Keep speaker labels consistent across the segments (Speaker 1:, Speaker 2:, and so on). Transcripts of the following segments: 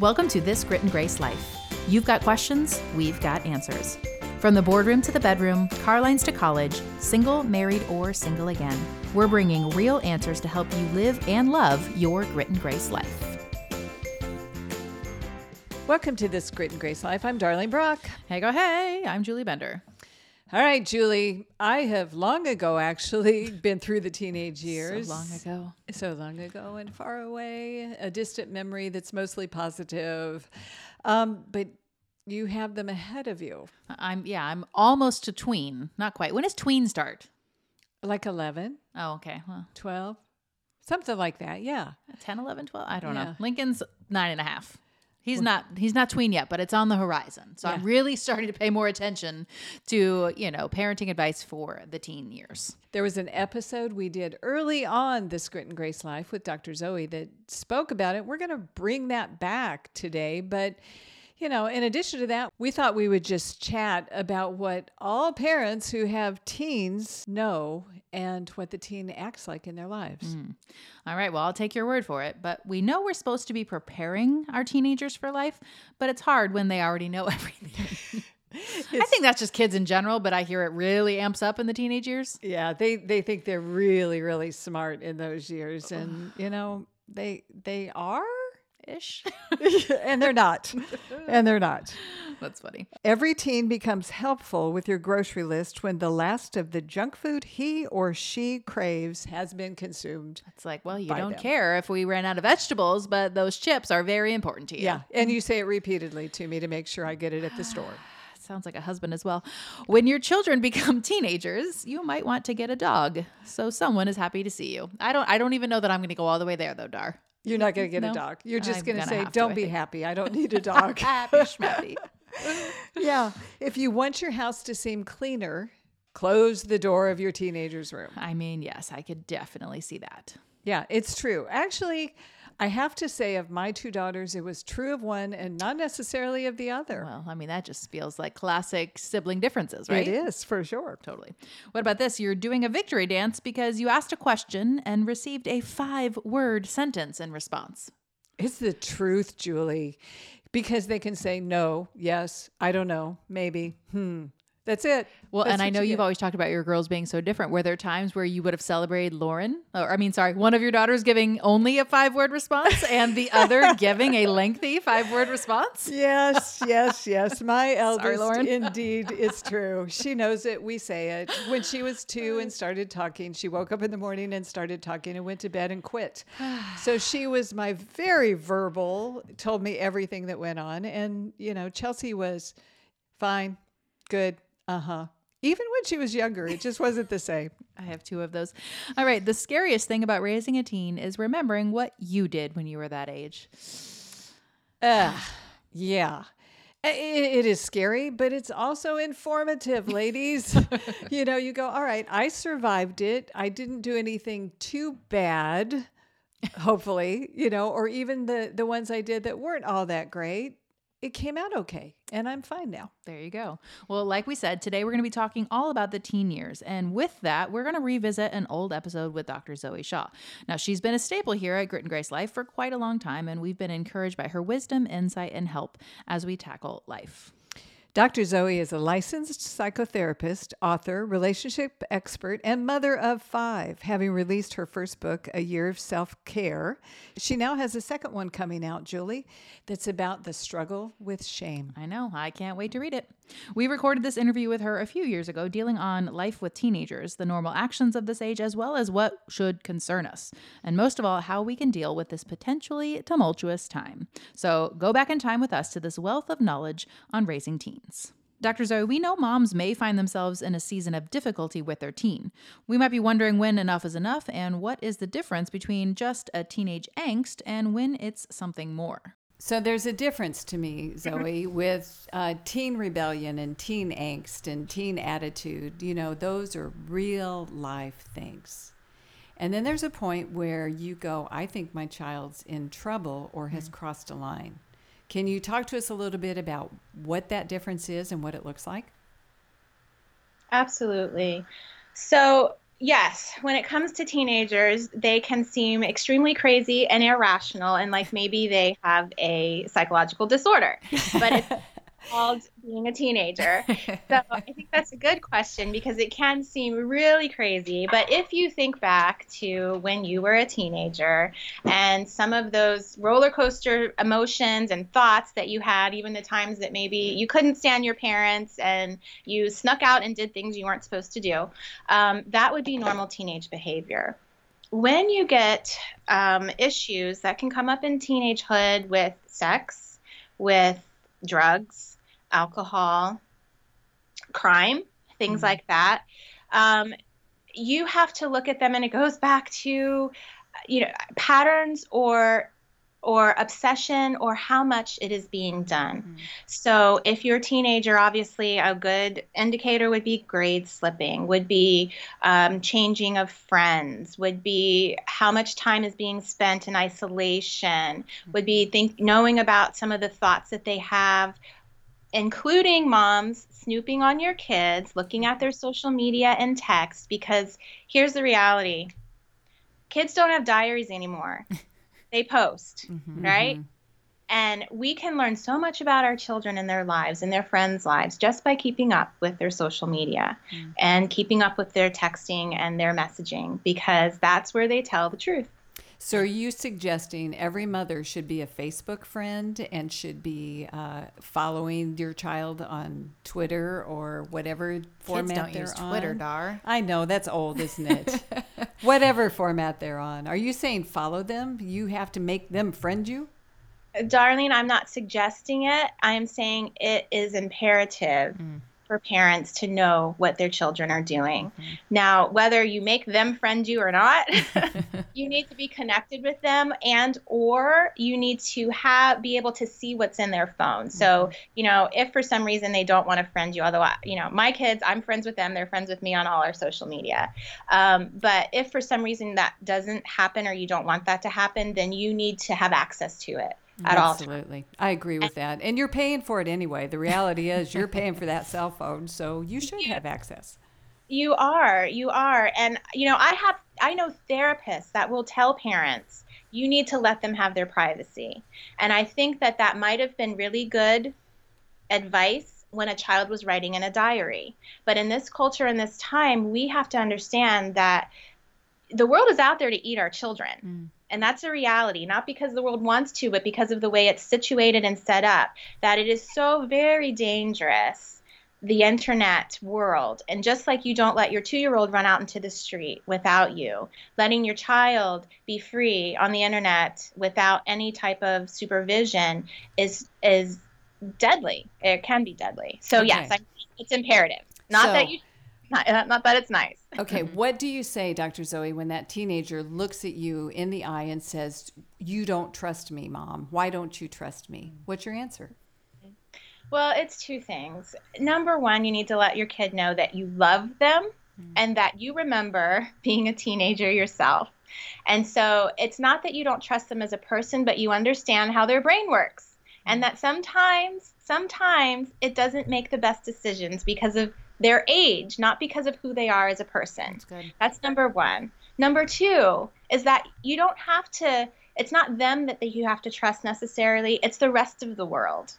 Speaker 1: Welcome to This Grit and Grace Life. You've got questions, we've got answers. From the boardroom to the bedroom, car lines to college, single, married, or single again, we're bringing real answers to help you live and love your grit and grace life.
Speaker 2: Welcome to this Grit and Grace Life. I'm Darlene Brock.
Speaker 1: Hey, go, hey, I'm Julie Bender.
Speaker 2: All right, Julie. I have long ago actually been through the teenage years.
Speaker 1: So long ago.
Speaker 2: So long ago and far away, a distant memory that's mostly positive. Um, but you have them ahead of you.
Speaker 1: I'm, yeah, I'm almost a tween. Not quite. When does tween start?
Speaker 2: Like 11,
Speaker 1: Oh, okay. Well,
Speaker 2: 12, something like that. Yeah.
Speaker 1: 10, 11, 12? I don't
Speaker 2: Yeah.
Speaker 1: know. Lincoln's nine and a half. He's not he's not tween yet, but it's on the horizon. So I'm really starting to pay more attention to, you know, parenting advice for the teen years.
Speaker 2: There was an episode we did early on this Grit and Grace Life with Dr. Zoe that spoke about it. We're going to bring that back today. But, you know, in addition to that, we thought we would just chat about what all parents who have teens know and what the teen acts like in their lives. Mm.
Speaker 1: All right, well, I'll take your word for it, but we know we're supposed to be preparing our teenagers for life, but it's hard when they already know everything. I think that's just kids in general, but I hear it really amps up in the teenage years.
Speaker 2: Yeah, they, they think they're really, really smart in those years. And, you know, they they are
Speaker 1: Ish.
Speaker 2: and they're not. and they're not.
Speaker 1: That's funny.
Speaker 2: Every teen becomes helpful with your grocery list when the last of the junk food he or she craves has been consumed.
Speaker 1: It's like, well, you don't
Speaker 2: them.
Speaker 1: care if we ran out of vegetables, but those chips are very important to you.
Speaker 2: Yeah. And you say it repeatedly to me to make sure I get it at the store.
Speaker 1: Sounds like a husband as well. When your children become teenagers, you might want to get a dog. So someone is happy to see you. I don't I don't even know that I'm going to go all the way there though, Dar.
Speaker 2: You're not going to get
Speaker 1: No,
Speaker 2: a dog. You're just going to say, don't
Speaker 1: I
Speaker 2: be happy. I don't need a dog.
Speaker 1: Happy schmappy.
Speaker 2: yeah. If you want your house to seem cleaner, close the door of your teenager's room.
Speaker 1: I mean, yes, I could definitely see that.
Speaker 2: Yeah, it's true. Actually, I have to say, of my two daughters, it was true of one and not necessarily of the other.
Speaker 1: Well, I mean, that just feels like classic sibling differences, right?
Speaker 2: It is for sure.
Speaker 1: Totally. What about this? You're doing a victory dance because you asked a question and received a five word sentence in response.
Speaker 2: It's the truth, Julie, because they can say no, yes, I don't know, maybe, hmm. That's it.
Speaker 1: Well,
Speaker 2: That's
Speaker 1: and I know
Speaker 2: you
Speaker 1: you've always talked about your girls being so different. Were there times where you would have celebrated Lauren, or I mean, sorry, one of your daughters giving only a five word response and the other giving a lengthy five word response?
Speaker 2: Yes, yes, yes. My eldest,
Speaker 1: Lauren.
Speaker 2: indeed, it's true. She knows it. We say it. When she was two and started talking, she woke up in the morning and started talking and went to bed and quit. So she was my very verbal, told me everything that went on. And, you know, Chelsea was fine, good, uh huh. Even when she was younger, it just wasn't the same.
Speaker 1: I have two of those. All right. The scariest thing about raising a teen is remembering what you did when you were that age.
Speaker 2: Ugh, yeah. It is scary, but it's also informative, ladies. you know, you go, all right, I survived it. I didn't do anything too bad, hopefully, you know, or even the, the ones I did that weren't all that great. It came out okay, and I'm fine now.
Speaker 1: There you go. Well, like we said, today we're going to be talking all about the teen years. And with that, we're going to revisit an old episode with Dr. Zoe Shaw. Now, she's been a staple here at Grit and Grace Life for quite a long time, and we've been encouraged by her wisdom, insight, and help as we tackle life.
Speaker 2: Dr. Zoe is a licensed psychotherapist, author, relationship expert, and mother of five, having released her first book, A Year of Self Care. She now has a second one coming out, Julie, that's about the struggle with shame.
Speaker 1: I know. I can't wait to read it. We recorded this interview with her a few years ago, dealing on life with teenagers, the normal actions of this age, as well as what should concern us. And most of all, how we can deal with this potentially tumultuous time. So go back in time with us to this wealth of knowledge on raising teens. Dr. Zoe, we know moms may find themselves in a season of difficulty with their teen. We might be wondering when enough is enough and what is the difference between just a teenage angst and when it's something more.
Speaker 2: So there's a difference to me, Zoe, with uh, teen rebellion and teen angst and teen attitude. You know, those are real life things. And then there's a point where you go, I think my child's in trouble or has crossed a line. Can you talk to us a little bit about what that difference is and what it looks like?
Speaker 3: Absolutely. So, yes, when it comes to teenagers, they can seem extremely crazy and irrational, and like maybe they have a psychological disorder. But it's called being a teenager? So I think that's a good question because it can seem really crazy. But if you think back to when you were a teenager and some of those roller coaster emotions and thoughts that you had, even the times that maybe you couldn't stand your parents and you snuck out and did things you weren't supposed to do, um, that would be normal teenage behavior when you get um, issues that can come up in teenagehood with sex, with drugs, alcohol, crime, things mm-hmm. like that. Um, you have to look at them, and it goes back to you know patterns or or obsession or how much it is being done. Mm-hmm. So, if you're a teenager, obviously a good indicator would be grade slipping, would be um, changing of friends, would be how much time is being spent in isolation, mm-hmm. would be think knowing about some of the thoughts that they have including moms snooping on your kids, looking at their social media and text, because here's the reality kids don't have diaries anymore. they post, mm-hmm. right? Mm-hmm. And we can learn so much about our children and their lives and their friends' lives just by keeping up with their social media mm-hmm. and keeping up with their texting and their messaging because that's where they tell the truth.
Speaker 2: So, are you suggesting every mother should be a Facebook friend and should be uh, following your child on Twitter or whatever format
Speaker 1: Kids don't
Speaker 2: they're
Speaker 1: use
Speaker 2: on?
Speaker 1: Twitter, Dar.
Speaker 2: I know that's old, isn't it? whatever format they're on. Are you saying follow them? You have to make them friend you?
Speaker 3: Darling, I'm not suggesting it. I'm saying it is imperative. Mm for parents to know what their children are doing. Mm-hmm. Now, whether you make them friend you or not, you need to be connected with them and or you need to have be able to see what's in their phone. So, mm-hmm. you know, if for some reason they don't want to friend you, although I, you know, my kids, I'm friends with them, they're friends with me on all our social media. Um, but if for some reason that doesn't happen or you don't want that to happen, then you need to have access to it at all.
Speaker 2: Absolutely. I agree with that. And you're paying for it anyway. The reality is you're paying for that cell phone, so you should have access.
Speaker 3: You are. You are. And you know, I have I know therapists that will tell parents you need to let them have their privacy. And I think that that might have been really good advice when a child was writing in a diary. But in this culture in this time, we have to understand that the world is out there to eat our children. Mm. And that's a reality, not because the world wants to, but because of the way it's situated and set up, that it is so very dangerous, the internet world. And just like you don't let your two year old run out into the street without you, letting your child be free on the internet without any type of supervision is, is deadly. It can be deadly. So, okay. yes, I, it's imperative. Not so, that you not, uh, not that it's nice.
Speaker 2: okay, mm-hmm. what do you say, Dr. Zoe, when that teenager looks at you in the eye and says, "You don't trust me, mom. Why don't you trust me?" Mm-hmm. What's your answer?
Speaker 3: Well, it's two things. Number one, you need to let your kid know that you love them mm-hmm. and that you remember being a teenager yourself. And so it's not that you don't trust them as a person, but you understand how their brain works. And mm. that sometimes, sometimes it doesn't make the best decisions because of their age, not because of who they are as a person. That's good. That's number one. Number two is that you don't have to, it's not them that you have to trust necessarily, it's the rest of the world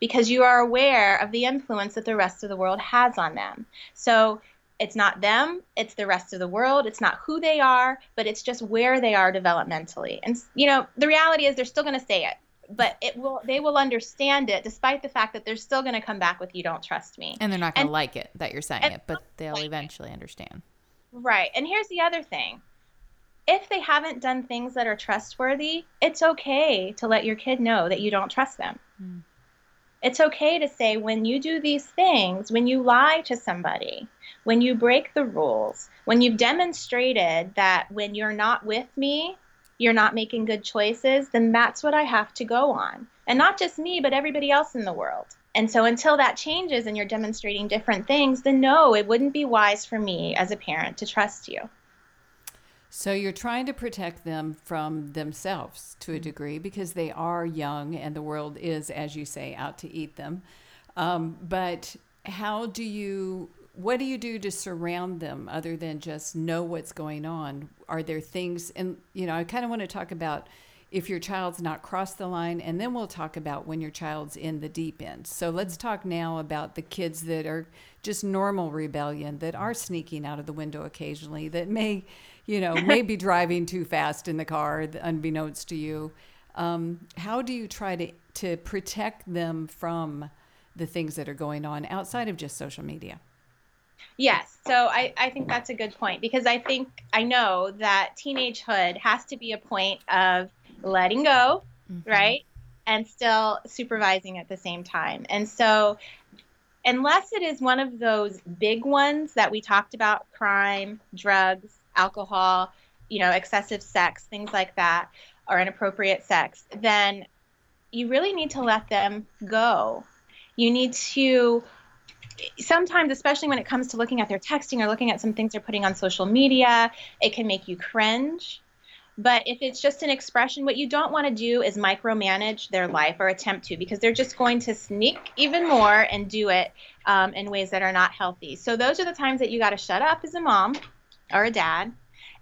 Speaker 3: because you are aware of the influence that the rest of the world has on them. So it's not them, it's the rest of the world, it's not who they are, but it's just where they are developmentally. And, you know, the reality is they're still going to say it but it will they will understand it despite the fact that they're still going to come back with you don't trust me
Speaker 1: and they're not going to like it that you're saying it but they'll like eventually it. understand
Speaker 3: right and here's the other thing if they haven't done things that are trustworthy it's okay to let your kid know that you don't trust them mm. it's okay to say when you do these things when you lie to somebody when you break the rules when you've demonstrated that when you're not with me you're not making good choices, then that's what I have to go on. And not just me, but everybody else in the world. And so until that changes and you're demonstrating different things, then no, it wouldn't be wise for me as a parent to trust you.
Speaker 2: So you're trying to protect them from themselves to a mm-hmm. degree because they are young and the world is, as you say, out to eat them. Um, but how do you what do you do to surround them other than just know what's going on? Are there things, and you know, I kind of want to talk about if your child's not crossed the line, and then we'll talk about when your child's in the deep end. So let's talk now about the kids that are just normal rebellion, that are sneaking out of the window occasionally, that may, you know, may be driving too fast in the car, unbeknownst to you. Um, how do you try to to protect them from the things that are going on outside of just social media?
Speaker 3: Yes. So I, I think that's a good point because I think I know that teenagehood has to be a point of letting go, mm-hmm. right? And still supervising at the same time. And so, unless it is one of those big ones that we talked about crime, drugs, alcohol, you know, excessive sex, things like that, or inappropriate sex then you really need to let them go. You need to sometimes especially when it comes to looking at their texting or looking at some things they're putting on social media it can make you cringe but if it's just an expression, what you don't want to do is micromanage their life or attempt to, because they're just going to sneak even more and do it um, in ways that are not healthy. So those are the times that you got to shut up as a mom or a dad,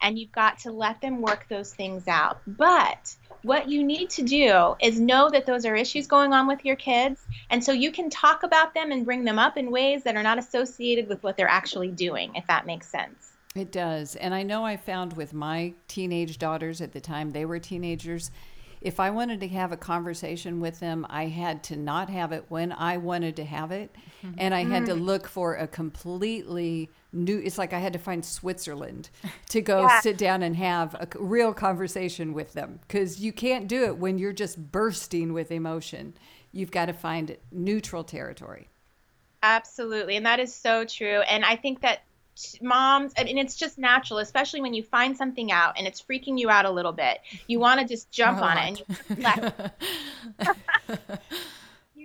Speaker 3: and you've got to let them work those things out. But what you need to do is know that those are issues going on with your kids. And so you can talk about them and bring them up in ways that are not associated with what they're actually doing, if that makes sense.
Speaker 2: It does. And I know I found with my teenage daughters at the time they were teenagers, if I wanted to have a conversation with them, I had to not have it when I wanted to have it. Mm-hmm. And I had to mm. look for a completely new, it's like I had to find Switzerland to go yeah. sit down and have a real conversation with them because you can't do it when you're just bursting with emotion. You've got to find neutral territory.
Speaker 3: Absolutely. And that is so true. And I think that moms and it's just natural especially when you find something out and it's freaking you out a little bit you want to just jump on it and you,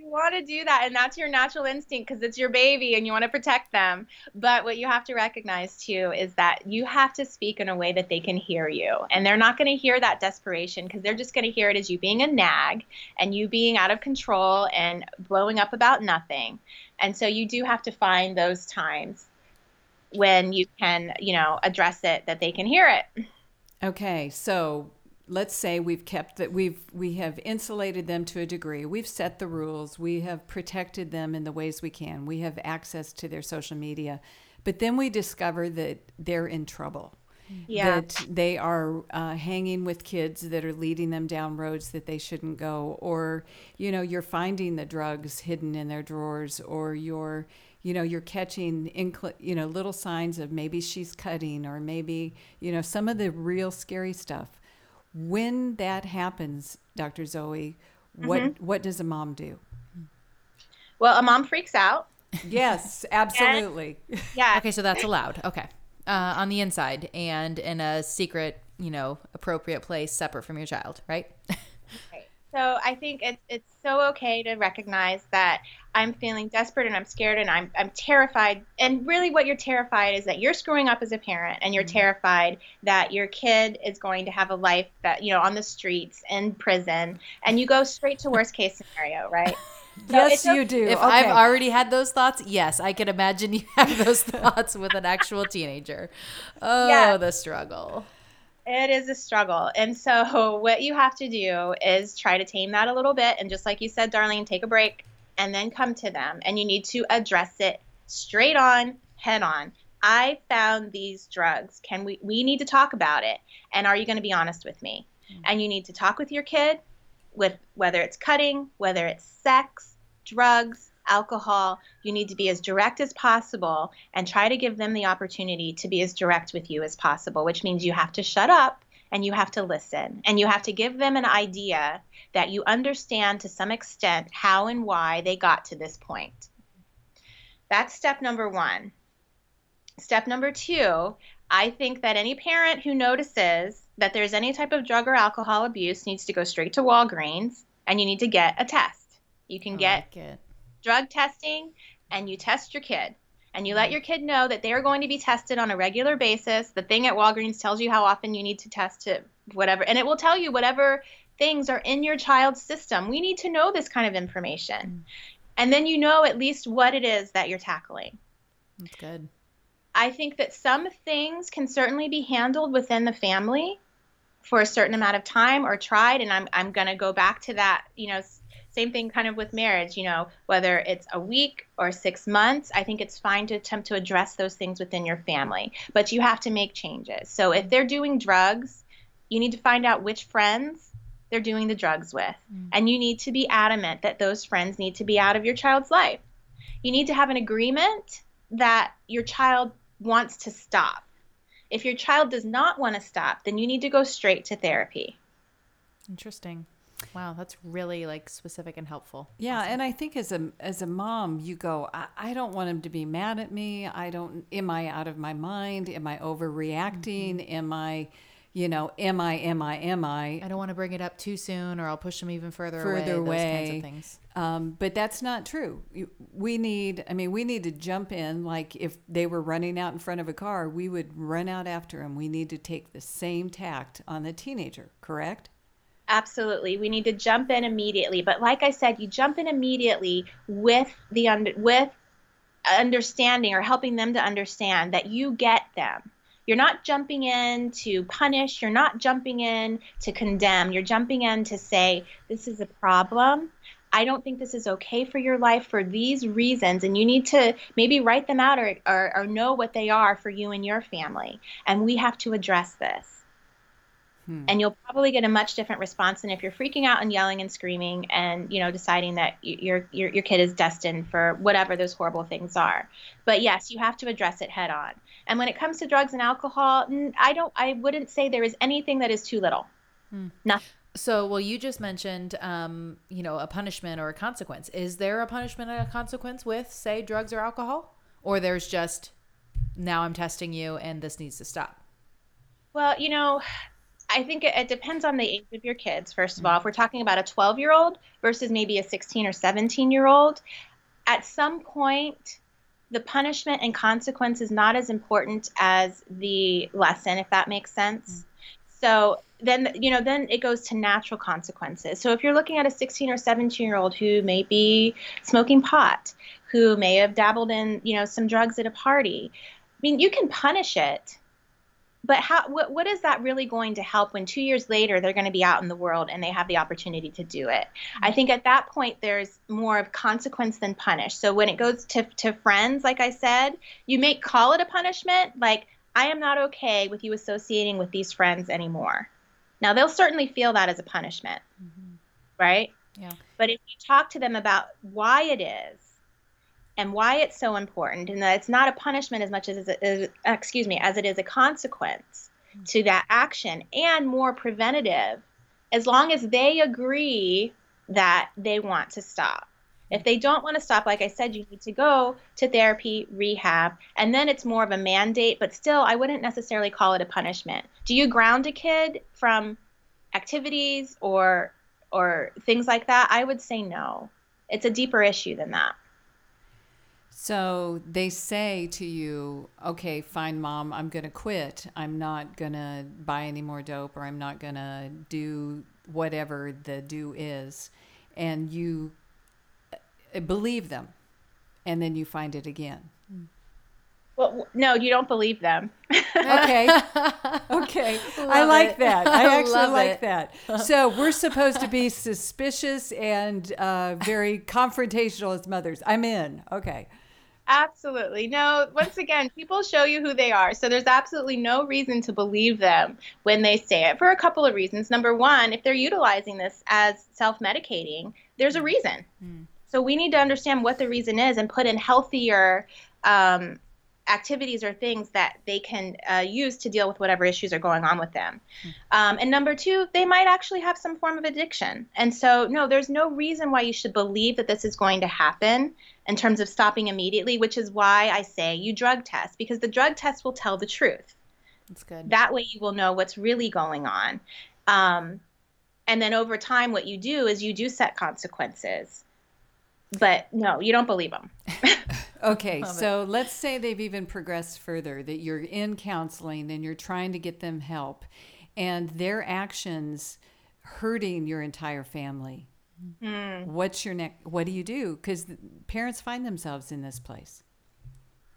Speaker 3: you want to do that and that's your natural instinct because it's your baby and you want to protect them. But what you have to recognize too is that you have to speak in a way that they can hear you. And they're not going to hear that desperation because they're just going to hear it as you being a nag and you being out of control and blowing up about nothing. And so you do have to find those times when you can, you know, address it that they can hear it.
Speaker 2: Okay, so let's say we've kept that we've we have insulated them to a degree. We've set the rules. We have protected them in the ways we can. We have access to their social media. But then we discover that they're in trouble. Yeah. That they are uh, hanging with kids that are leading them down roads that they shouldn't go, or you know, you're finding the drugs hidden in their drawers, or you're you know you're catching incl- you know little signs of maybe she's cutting or maybe you know some of the real scary stuff when that happens dr zoe what mm-hmm. what does a mom do?
Speaker 3: Well a mom freaks out.
Speaker 2: Yes absolutely.
Speaker 3: and, yeah.
Speaker 1: Okay so that's allowed. Okay. Uh, on the inside and in a secret you know appropriate place separate from your child right?
Speaker 3: So I think it's it's so okay to recognize that I'm feeling desperate and I'm scared and I'm I'm terrified. And really what you're terrified is that you're screwing up as a parent and you're mm-hmm. terrified that your kid is going to have a life that, you know, on the streets, in prison, and you go straight to worst case scenario, right?
Speaker 2: So yes, you do.
Speaker 1: If okay. I've already had those thoughts, yes, I can imagine you have those thoughts with an actual teenager. Oh, yeah. the struggle.
Speaker 3: It is a struggle. And so, what you have to do is try to tame that a little bit. And just like you said, Darlene, take a break and then come to them. And you need to address it straight on, head on. I found these drugs. Can we, we need to talk about it. And are you going to be honest with me? Mm-hmm. And you need to talk with your kid with whether it's cutting, whether it's sex, drugs, alcohol, you need to be as direct as possible and try to give them the opportunity to be as direct with you as possible, which means you have to shut up and you have to listen and you have to give them an idea that you understand to some extent how and why they got to this point. That's step number one. Step number two, I think that any parent who notices that there's any type of drug or alcohol abuse needs to go straight to Walgreens and you need to get a test. You can I get like drug testing and you test your kid and you let mm-hmm. your kid know that they are going to be tested on a regular basis. The thing at Walgreens tells you how often you need to test to whatever, and it will tell you whatever things are in your child's system. We need to know this kind of information. Mm. And then you know at least what it is that you're tackling.
Speaker 1: That's good.
Speaker 3: I think that some things can certainly be handled within the family for a certain amount of time or tried and I'm I'm going to go back to that, you know, same thing kind of with marriage, you know, whether it's a week or 6 months, I think it's fine to attempt to address those things within your family, but you have to make changes. So if they're doing drugs, you need to find out which friends they're doing the drugs with. Mm. And you need to be adamant that those friends need to be out of your child's life. You need to have an agreement that your child wants to stop. If your child does not want to stop, then you need to go straight to therapy.
Speaker 1: Interesting. Wow, that's really like specific and helpful.
Speaker 2: Yeah, awesome. and I think as a as a mom, you go, I, I, don't want him to be mad at me. I don't. Am I out of my mind? Am I overreacting? Mm-hmm. Am I you know, am I, am I, am I?
Speaker 1: I don't want to bring it up too soon or I'll push them even further, further away. away. Those kinds of things.
Speaker 2: Um, but that's not true. We need, I mean, we need to jump in. Like if they were running out in front of a car, we would run out after them. We need to take the same tact on the teenager, correct?
Speaker 3: Absolutely. We need to jump in immediately. But like I said, you jump in immediately with the with understanding or helping them to understand that you get them you're not jumping in to punish, you're not jumping in to condemn, you're jumping in to say, this is a problem. I don't think this is okay for your life for these reasons. And you need to maybe write them out or, or, or know what they are for you and your family. And we have to address this. Hmm. And you'll probably get a much different response than if you're freaking out and yelling and screaming and you know deciding that your your your kid is destined for whatever those horrible things are. But yes, you have to address it head on. And when it comes to drugs and alcohol, I don't I wouldn't say there is anything that is too little. Hmm. Nothing.
Speaker 1: So, well, you just mentioned, um, you know, a punishment or a consequence. Is there a punishment and a consequence with, say, drugs or alcohol, or there's just now I'm testing you and this needs to stop?
Speaker 3: Well, you know, I think it, it, depends on the age of your kids, first of all. If we're talking about a 12 year old versus maybe a 16 or 17 year old, at some point, the punishment and consequence is not as important as the lesson, if that makes sense. Mm-hmm. So then, you know, then it goes to natural consequences. So if you're looking at a 16 or 17 year old who may be smoking pot, who may have dabbled in, you know, some drugs at a party, I mean, you can punish it but how what, what is that really going to help when two years later they're going to be out in the world and they have the opportunity to do it? I think at that point there's more of consequence than punish. So when it goes to, to friends like i said you may call it a punishment like i am not okay with you associating with these friends anymore. Now they'll certainly feel that as a punishment mm-hmm. right?
Speaker 1: Yeah.
Speaker 3: But if you talk to them about why it is and why it's so important and that it's not a punishment as much as, as excuse me as it is a consequence mm-hmm. to that action and more preventative as long as they agree that they want to stop. If they don't want to stop like i said you need to go to therapy rehab and then it's more of a mandate but still i wouldn't necessarily call it a punishment. Do you ground a kid from activities or or things like that? I would say no. It's a deeper issue than that
Speaker 2: so they say to you, okay, fine, mom, I'm going to quit. I'm not going to buy any more dope or I'm not going to do whatever the do is. And you uh, believe them. And then you find it again.
Speaker 3: Well, no, you don't believe them.
Speaker 2: okay. Okay. I like it. that. I actually like it. that. So we're supposed to be suspicious and uh, very confrontational as mothers. I'm in. Okay.
Speaker 3: Absolutely. No, once again, people show you who they are. So there's absolutely no reason to believe them when they say it for a couple of reasons. Number one, if they're utilizing this as self medicating, there's a reason. Mm. So we need to understand what the reason is and put in healthier um, activities or things that they can uh, use to deal with whatever issues are going on with them. Mm. Um, and number two, they might actually have some form of addiction. And so, no, there's no reason why you should believe that this is going to happen in terms of stopping immediately, which is why I say you drug test because the drug test will tell the truth.
Speaker 1: That's good.
Speaker 3: That way you will know what's really going on. Um, and then over time, what you do is you do set consequences. But no, you don't believe them.
Speaker 2: okay, so it. let's say they've even progressed further, that you're in counseling and you're trying to get them help, and their actions hurting your entire family Mm. What's your next? What do you do? Because parents find themselves in this place.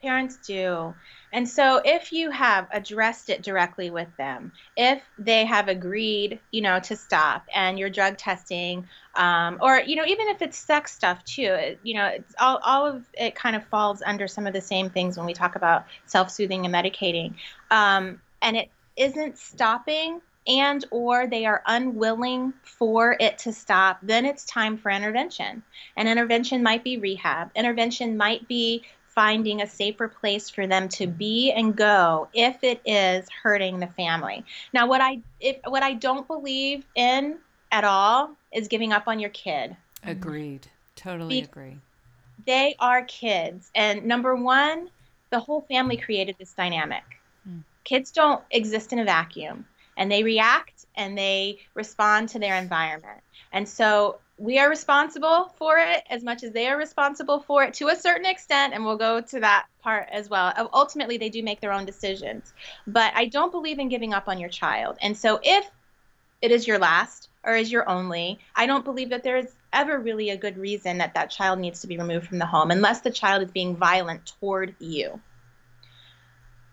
Speaker 3: Parents do. And so if you have addressed it directly with them, if they have agreed, you know, to stop and you're drug testing, um, or, you know, even if it's sex stuff too, it, you know, it's all, all of it kind of falls under some of the same things when we talk about self-soothing and medicating. Um, and it isn't stopping and or they are unwilling for it to stop then it's time for intervention and intervention might be rehab intervention might be finding a safer place for them to mm-hmm. be and go if it is hurting the family. Now what I if what I don't believe in at all is giving up on your kid. Mm-hmm.
Speaker 2: Agreed. Totally Be- agree.
Speaker 3: They are kids and number 1, the whole family mm-hmm. created this dynamic. Mm. Kids don't exist in a vacuum and they react and they respond to their environment. And so we are responsible for it as much as they are responsible for it to a certain extent and we'll go to that part as well. Uh, ultimately they do make their own decisions. But i don't believe in giving up on your child. And so if it is your last or is your only i don't believe that there is ever really a good reason that that child needs to be removed from the home unless the child is being violent toward you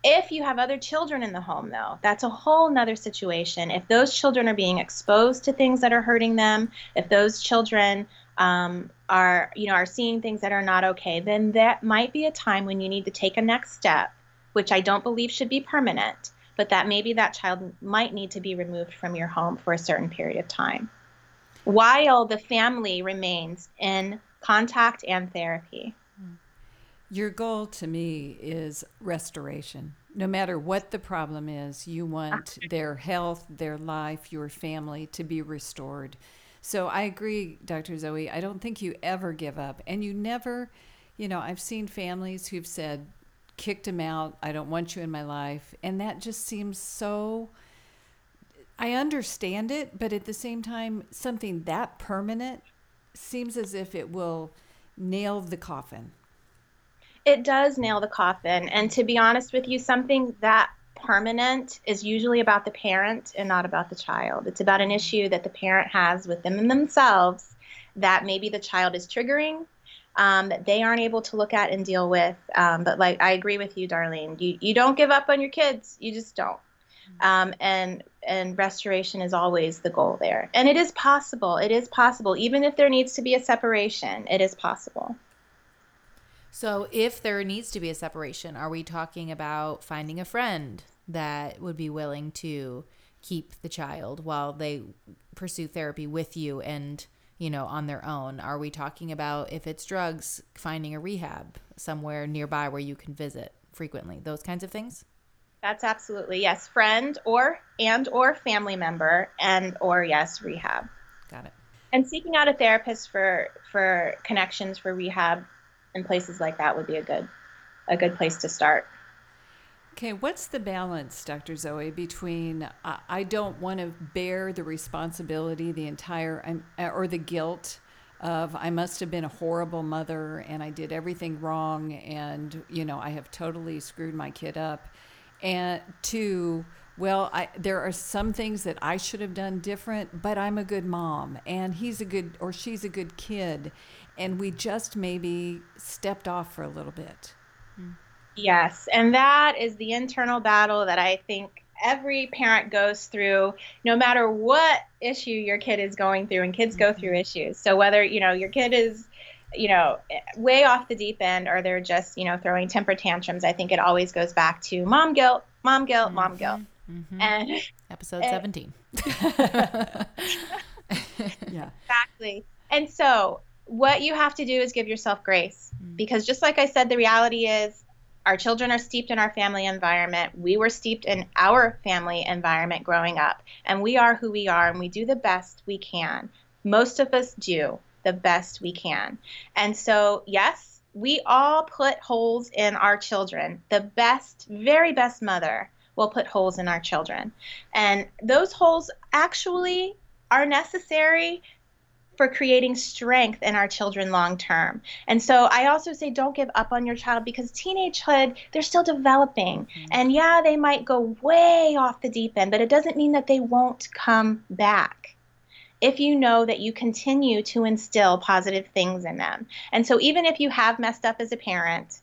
Speaker 3: if you have other children in the home, though, that's a whole nother situation. If those children are being exposed to things that are hurting them, if those children um, are, you know, are seeing things that are not okay, then that might be a time when you need to take a next step, which I don't believe should be permanent, but that maybe that child might need to be removed from your home for a certain period of time while the family remains in contact and therapy.
Speaker 2: Your goal to me is restoration. No matter what the problem is, you want ah. their health, their life, your family to be restored. So I agree, Dr. Zoe. I don't think you ever give up. And you never, you know, I've seen families who've said, kicked him out, I don't want you in my life. And that just seems so. I understand it, but at the same time, something that permanent seems as if it will nail the coffin
Speaker 3: it does nail the coffin. And to be honest with you, something that permanent is usually about the parent and not about the child. It's about an issue that the parent has within themselves that maybe the child is triggering. Um, that they aren't able to look at and deal with. Um, but like I agree with you, Darlene. You you don't give up on your kids. You just don't. Um, and and restoration is always the goal there. And it is possible. It is possible. Even if there needs to be a separation, it is possible.
Speaker 1: So, if there needs to be a separation, are we talking about finding a friend that would be willing to keep the child while they pursue therapy with you and, you know, on their own? Are we talking about if it's drugs, finding a rehab somewhere nearby where you can visit frequently? Those kinds of things?
Speaker 3: That's absolutely yes, friend or and or family member and or yes, rehab.
Speaker 1: Got it.
Speaker 3: And seeking out a therapist for for connections for rehab and places like that would be a good a good place to start.
Speaker 2: Okay, what's the balance, Dr. Zoe, between uh, I don't want to bear the responsibility, the entire, um, or the guilt of I must have been a horrible mother and I did everything wrong and, you know, I have totally screwed my kid up, and to, well, I, there are some things that I should have done different, but I'm a good mom and he's a good, or she's a good kid and we just maybe stepped off for a little bit.
Speaker 3: Yes, and that is the internal battle that I think every parent goes through no matter what issue your kid is going through and kids go through mm-hmm. issues. So whether, you know, your kid is you know, way off the deep end or they're just, you know, throwing temper tantrums, I think it always goes back to mom guilt, mom guilt, mm-hmm. mom guilt. Mm-hmm. And
Speaker 1: episode and, 17.
Speaker 3: yeah. Exactly. And so what you have to do is give yourself grace mm. because just like I said, the reality is our children are steeped in our family environment. We were steeped in our family environment growing up, and we are who we are, and we do the best we can. Most of us do the best we can. And so, yes, we all put holes in our children. The best, very best mother will put holes in our children. And those holes actually are necessary for creating strength in our children long term. And so I also say don't give up on your child because teenagehood, they're still developing. Mm-hmm. And yeah, they might go way off the deep end, but it doesn't mean that they won't come back if you know that you continue to instill positive things in them. And so even if you have messed up as a parent,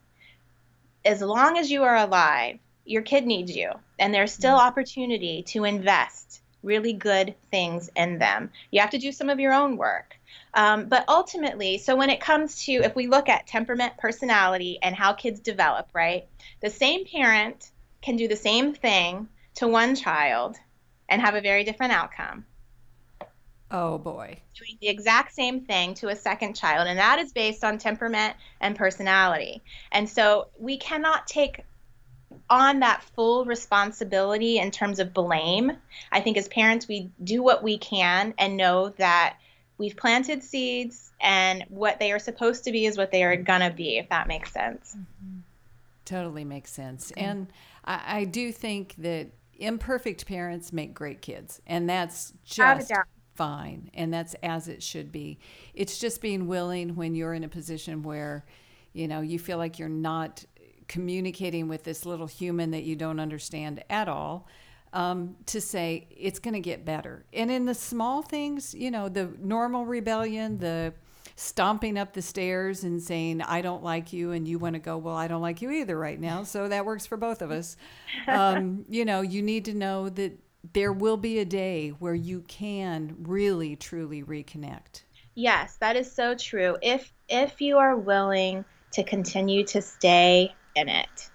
Speaker 3: as long as you are alive, your kid needs you, and there's still mm-hmm. opportunity to invest really good things in them. You have to do some of your own work. Um, but ultimately, so when it comes to, if we look at temperament, personality, and how kids develop, right? The same parent can do the same thing to one child and have a very different outcome.
Speaker 2: Oh boy.
Speaker 3: Doing the exact same thing to a second child, and that is based on temperament and personality. And so we cannot take on that full responsibility in terms of blame. I think as parents, we do what we can and know that we've planted seeds and what they are supposed to be is what they are going to be, if that makes sense. Mm-hmm.
Speaker 2: Totally makes sense. Mm-hmm. And I, I, do think that imperfect parents make great kids, and that's just fine. And that's as it should be. It's just being willing when you're in a position where, you know, you feel like you're not communicating with this little human that you don't understand at all. Um, to say it's going to get better. And in the small things, you know, the normal rebellion, the stomping up the stairs and saying, I don't like you, and you want to go, Well, I don't like you either right now. So that works for both of us. Um, you know, you need to know that there will be a day where you can really, truly reconnect.
Speaker 3: Yes, that is so true. If if you are willing to continue to stay in it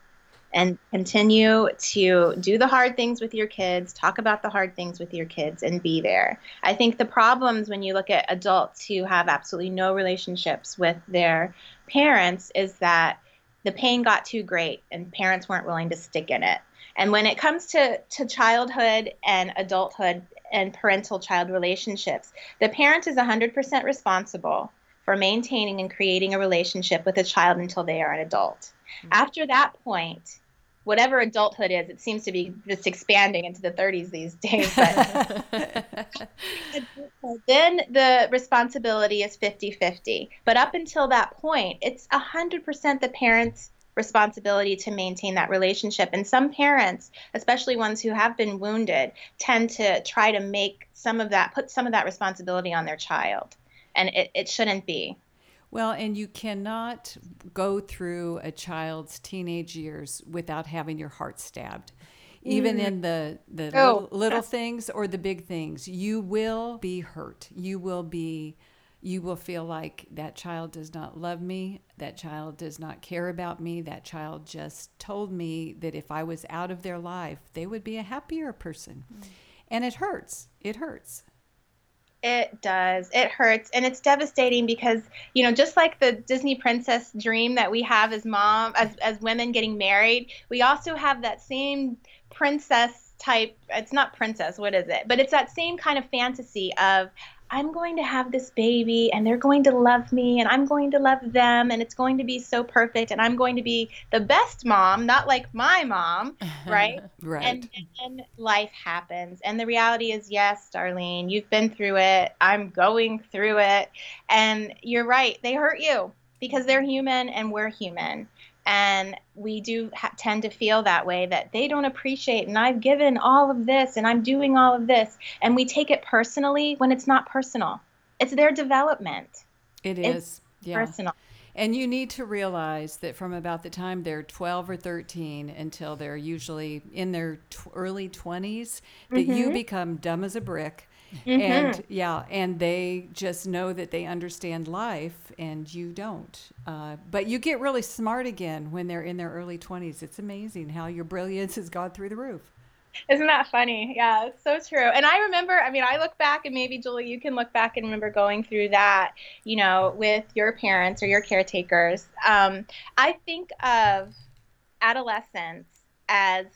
Speaker 3: and continue to do the hard things with your kids, talk about the hard things with your kids, and be there. I think the problems when you look at adults who have absolutely no relationships with their parents is that the pain got too great and parents weren't willing to stick in it. And when it comes to, to childhood and adulthood and parental child relationships, the parent is 100% responsible for maintaining and creating a relationship with a child until they are an adult. Mm-hmm. After that point, whatever adulthood is, it seems to be just expanding into the 30s these days. then the responsibility is 50 50. But up until that point, it's 100% the parents' responsibility to maintain that relationship. And some parents, especially ones who have been wounded, tend to try to make some of that, put some of that responsibility on their child. And it, it shouldn't be.
Speaker 2: Well, and you cannot go through a child's teenage years without having your heart stabbed. Even mm. in the the oh. little, little things or the big things, you will be hurt. You will be you will feel like that child does not love me, that child does not care about me, that child just told me that if I was out of their life, they would be a happier person. Mm. And it hurts. It hurts.
Speaker 3: It does. It hurts. And it's devastating because, you know, just like the Disney princess dream that we have as mom, as, as women getting married, we also have that same princess type. It's not princess, what is it? But it's that same kind of fantasy of, I'm going to have this baby and they're going to love me and I'm going to love them and it's going to be so perfect and I'm going to be the best mom, not like my mom, right?
Speaker 2: right.
Speaker 3: And then life happens. And the reality is, yes, Darlene, you've been through it. I'm going through it. And you're right, they hurt you because they're human and we're human and we do ha- tend to feel that way that they don't appreciate and i've given all of this and i'm doing all of this. And we take it personally when it's not personal. It's their development.
Speaker 2: It is. Yeah. personal. And you need to realize that from about the time they're 12 or 13 until they're usually in their t- early 20s that mm-hmm. you become dumb as a brick Mm-hmm. And yeah, and they just know that they understand life and you don't. Uh, but you get really smart again when they're in their early 20s. It's amazing how your brilliance has gone through the roof.
Speaker 3: Isn't that funny? Yeah, it's so true. And I remember, I mean, I look back and maybe Julie, you can look back and remember going through that, you know, with your parents or your caretakers. Um, I think of adolescence as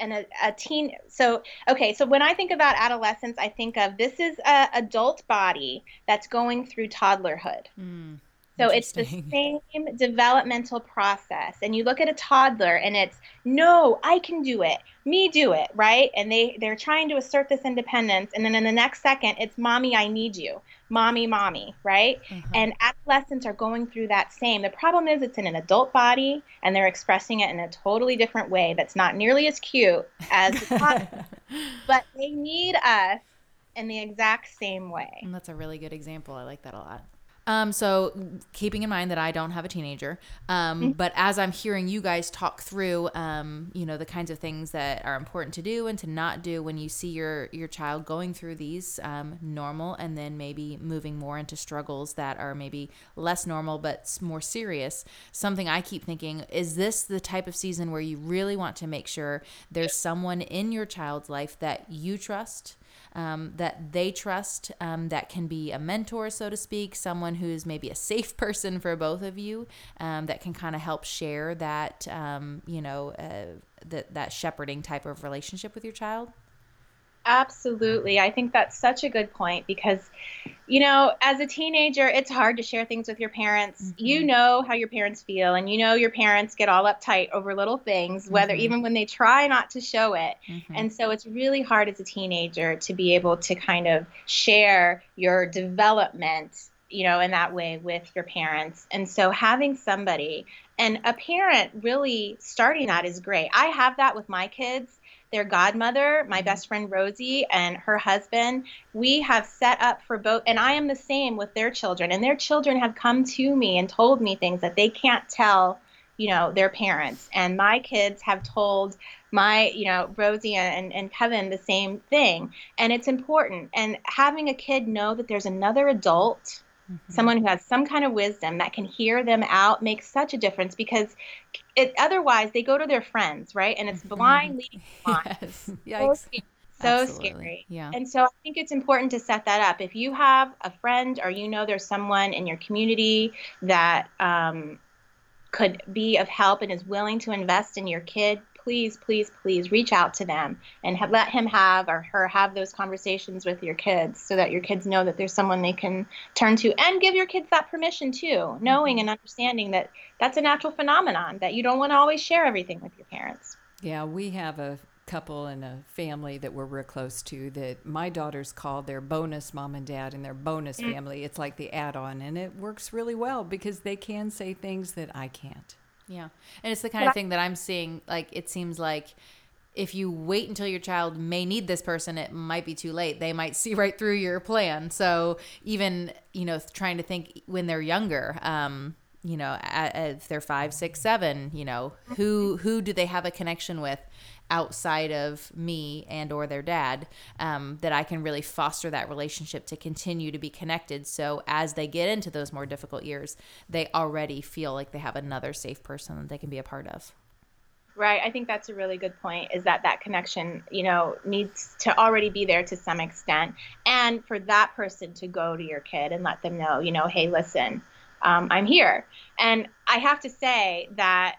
Speaker 3: and a, a, teen so okay so when i think about adolescence i think of this is a adult body that's going through toddlerhood. Mm, so it's the same developmental process and you look at a toddler and it's no i can do it me do it right and they they're trying to assert this independence and then in the next second it's mommy i need you mommy, mommy, right? Mm-hmm. And adolescents are going through that same. The problem is it's in an adult body and they're expressing it in a totally different way that's not nearly as cute as the but they need us in the exact same way.
Speaker 1: And that's a really good example. I like that a lot. Um, so keeping in mind that I don't have a teenager, um, mm-hmm. but as I'm hearing you guys talk through, um, you know, the kinds of things that are important to do and to not do when you see your your child going through these um, normal and then maybe moving more into struggles that are maybe less normal but more serious. Something I keep thinking is this the type of season where you really want to make sure there's someone in your child's life that you trust um, that they trust um, that can be a mentor, so to speak, someone who's maybe a safe person for both of you um, that can kind of help share that, um, you know, uh, that, that shepherding type of relationship with your child?
Speaker 3: Absolutely. I think that's such a good point because, you know, as a teenager, it's hard to share things with your parents. Mm-hmm. You know how your parents feel, and you know your parents get all uptight over little things, whether mm-hmm. even when they try not to show it. Mm-hmm. And so it's really hard as a teenager to be able to kind of share your development you know, in that way with your parents. And so having somebody and a parent really starting that is great. I have that with my kids their godmother, my mm-hmm. best friend Rosie, and her husband. We have set up for both, and I am the same with their children. And their children have come to me and told me things that they can't tell, you know, their parents. And my kids have told my, you know, Rosie and, and Kevin the same thing. And it's important. And having a kid know that there's another adult Mm-hmm. Someone who has some kind of wisdom that can hear them out makes such a difference because it, otherwise they go to their friends, right? And it's mm-hmm. blind leading blind. Yes. Yikes. So scary. So scary. Yeah. And so I think it's important to set that up. If you have a friend or you know there's someone in your community that um, could be of help and is willing to invest in your kid, please, please, please reach out to them and have, let him have or her have those conversations with your kids so that your kids know that there's someone they can turn to and give your kids that permission too, knowing mm-hmm. and understanding that that's a natural phenomenon, that you don't want to always share everything with your parents.
Speaker 2: Yeah, we have a couple and a family that we're real close to that my daughters call their bonus mom and dad and their bonus mm. family. It's like the add on, and it works really well because they can say things that I can't.
Speaker 1: Yeah. And it's the kind of thing that I'm seeing. Like, it seems like if you wait until your child may need this person, it might be too late. They might see right through your plan. So, even, you know, trying to think when they're younger, um, you know, if they're five, six, seven, you know, who who do they have a connection with outside of me and or their dad um, that i can really foster that relationship to continue to be connected. So as they get into those more difficult years they already feel like they have another safe person that they can be a part of.
Speaker 3: Right. I think that's a really good point is that that connection you know needs to already be there to some extent. And for that person to go to your kid and let them know you know hey listen um, i'm here. And i have to say that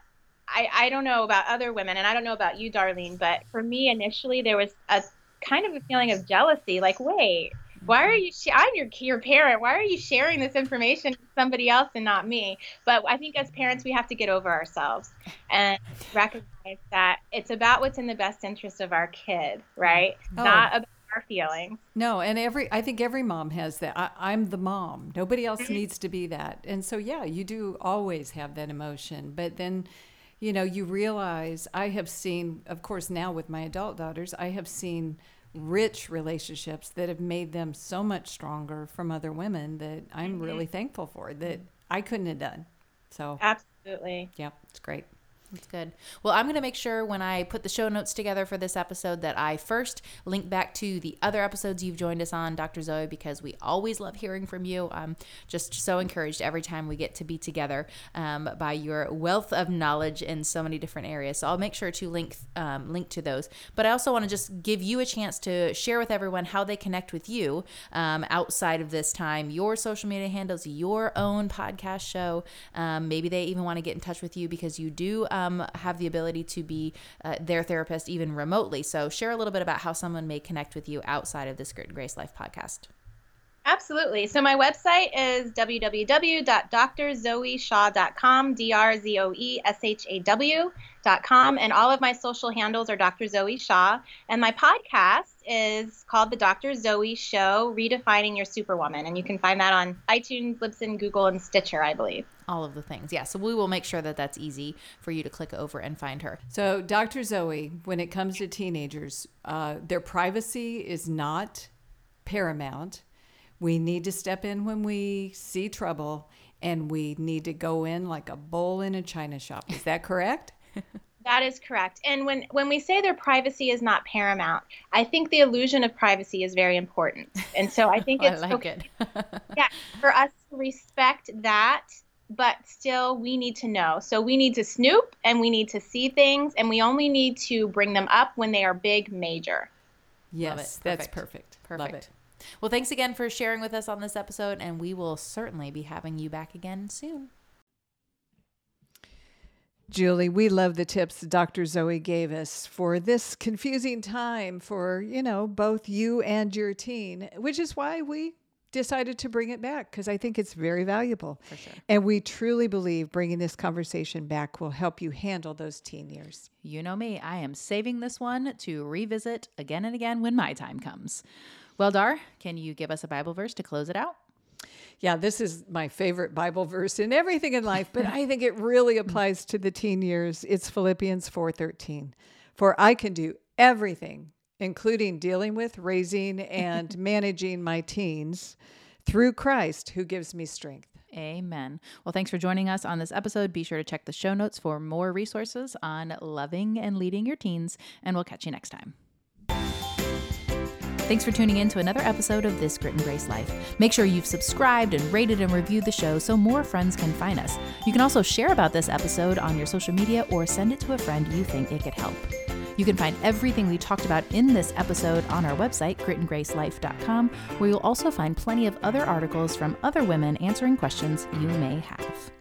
Speaker 3: I, I don't know about other women, and I don't know about you, Darlene, but for me initially there was a kind of a feeling of jealousy. Like, wait, why are you? Sh- I'm your your parent. Why are you sharing this information with somebody else and not me? But I think as parents, we have to get over ourselves and recognize that it's about what's in the best interest of our kid, right? Oh. Not about our feelings.
Speaker 2: No, and every I think every mom has that. I, am the mom. Nobody else mm-hmm. needs to be that. And so yeah, you do always have that emotion, but then you know, you realize I have seen, of course, now with my adult daughters, I have seen rich relationships that have made them so much stronger from other women that I'm mm-hmm. really thankful for that I couldn't have done. So,
Speaker 3: absolutely.
Speaker 2: Yeah, it's great.
Speaker 1: That's good. Well, I'm going to make sure when I put the show notes together for this episode that I first link back to the other episodes you've joined us on, Dr. Zoe, because we always love hearing from you. I'm just so encouraged every time we get to be together um, by your wealth of knowledge in so many different areas. So I'll make sure to link um, link to those. But I also want to just give you a chance to share with everyone how they connect with you um, outside of this time, your social media handles, your own podcast show. Um, maybe they even want to get in touch with you because you do um, have the ability to be uh, their therapist even remotely. So, share a little bit about how someone may connect with you outside of this Grit and Grace Life podcast.
Speaker 3: Absolutely. So my website is www.drzoeshaw.com, D-R-Z-O-E-S-H-A-W.com, and all of my social handles are Dr. Zoe Shaw. And my podcast is called The Dr. Zoe Show, Redefining Your Superwoman. And you can find that on iTunes, Libsyn, Google, and Stitcher, I believe
Speaker 1: all of the things. Yeah, so we will make sure that that's easy for you to click over and find her.
Speaker 2: So, Dr. Zoe, when it comes to teenagers, uh, their privacy is not paramount We need to step in when we see trouble and we need to go in like a bull in a china shop. Is that correct?
Speaker 3: That is correct. And when when we say their privacy is not paramount, I think the illusion of privacy is very important. And so I think oh, it's
Speaker 1: I like
Speaker 3: okay,
Speaker 1: it.
Speaker 3: yeah, for us to respect that, but still we need to know. So we need to snoop and we need to see things and we only need to bring them up when they are big major.
Speaker 2: Yes,
Speaker 1: it.
Speaker 2: that's
Speaker 1: Perfect.
Speaker 2: perfect. Love it.
Speaker 1: Well, thanks again for sharing with us on this episode, and we will certainly be having you back again soon.
Speaker 2: Julie, we love the tips Dr. Zoe gave us for this confusing time for, you know, both you and your teen, which is why we decided to bring it back because I think it's very valuable.
Speaker 1: For sure.
Speaker 2: And we truly believe bringing this conversation back will help you handle those teen years.
Speaker 1: You know me, I am saving this one to revisit again and again when my time comes. Well, Dar, can you give us a Bible verse to close it out?
Speaker 2: Yeah, this is my favorite Bible verse in everything in life, but I think it really applies to the teen years. It's Philippians 4:13. For I can do everything, including dealing with, raising, and managing my teens through Christ who gives me strength.
Speaker 1: Amen. Well, thanks for joining us on this episode. Be sure to check the show notes for more resources on loving and leading your teens, and we'll catch you next time. Thanks for tuning in to another episode of This Grit and Grace Life. Make sure you've subscribed and rated and reviewed the show so more friends can find us. You can also share about this episode on your social media or send it to a friend you think it could help. You can find everything we talked about in this episode on our website, gritandgracelife.com, where you'll also find plenty of other articles from other women answering questions you may have.